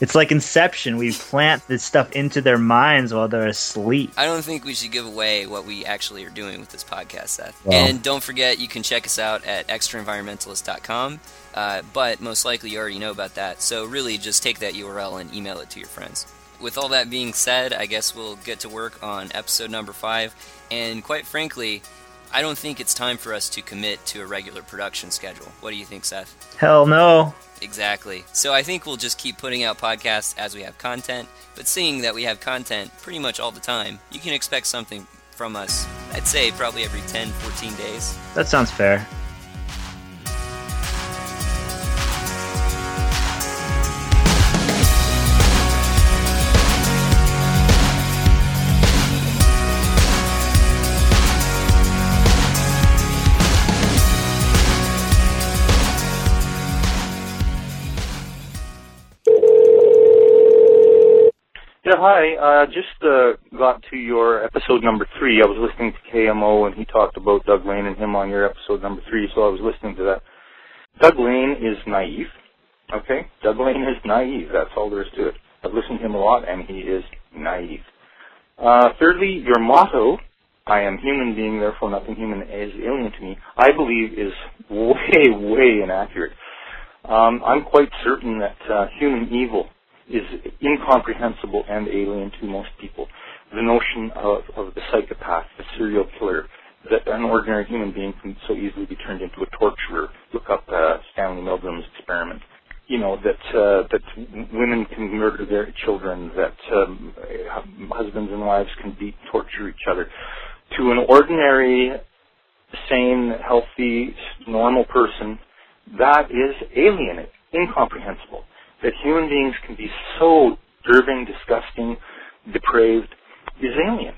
It's like Inception. We plant this stuff into their minds while they're asleep. I don't think we should give away what we actually are doing with this podcast, Seth. Well. And don't forget, you can check us out at extraenvironmentalist.com. Uh, but most likely you already know about that. So really, just take that URL and email it to your friends. With all that being said, I guess we'll get to work on episode number five. And quite frankly, I don't think it's time for us to commit to a regular production schedule. What do you think, Seth? Hell no. Exactly. So I think we'll just keep putting out podcasts as we have content. But seeing that we have content pretty much all the time, you can expect something from us, I'd say probably every 10, 14 days. That sounds fair. Hi. Uh, just uh, got to your episode number three. I was listening to KMO and he talked about Doug Lain and him on your episode number three, so I was listening to that. Doug Lain is naive. Okay? Doug Lain is naive. That's all there is to it. I've listened to him a lot and he is naive. Uh, thirdly, your motto, I am human being, therefore nothing human is alien to me, I believe is way, way inaccurate. Um, I'm quite certain that uh, human evil is incomprehensible and alien to most people. The notion of, of the psychopath, the serial killer, that an ordinary human being can so easily be turned into a torturer. Look up uh, Stanley Milgram's experiment. You know that uh, that women can murder their children, that um, husbands and wives can beat, torture each other. To an ordinary, sane, healthy, normal person, that is alien, incomprehensible that human beings can be so disturbing, disgusting, depraved is alien.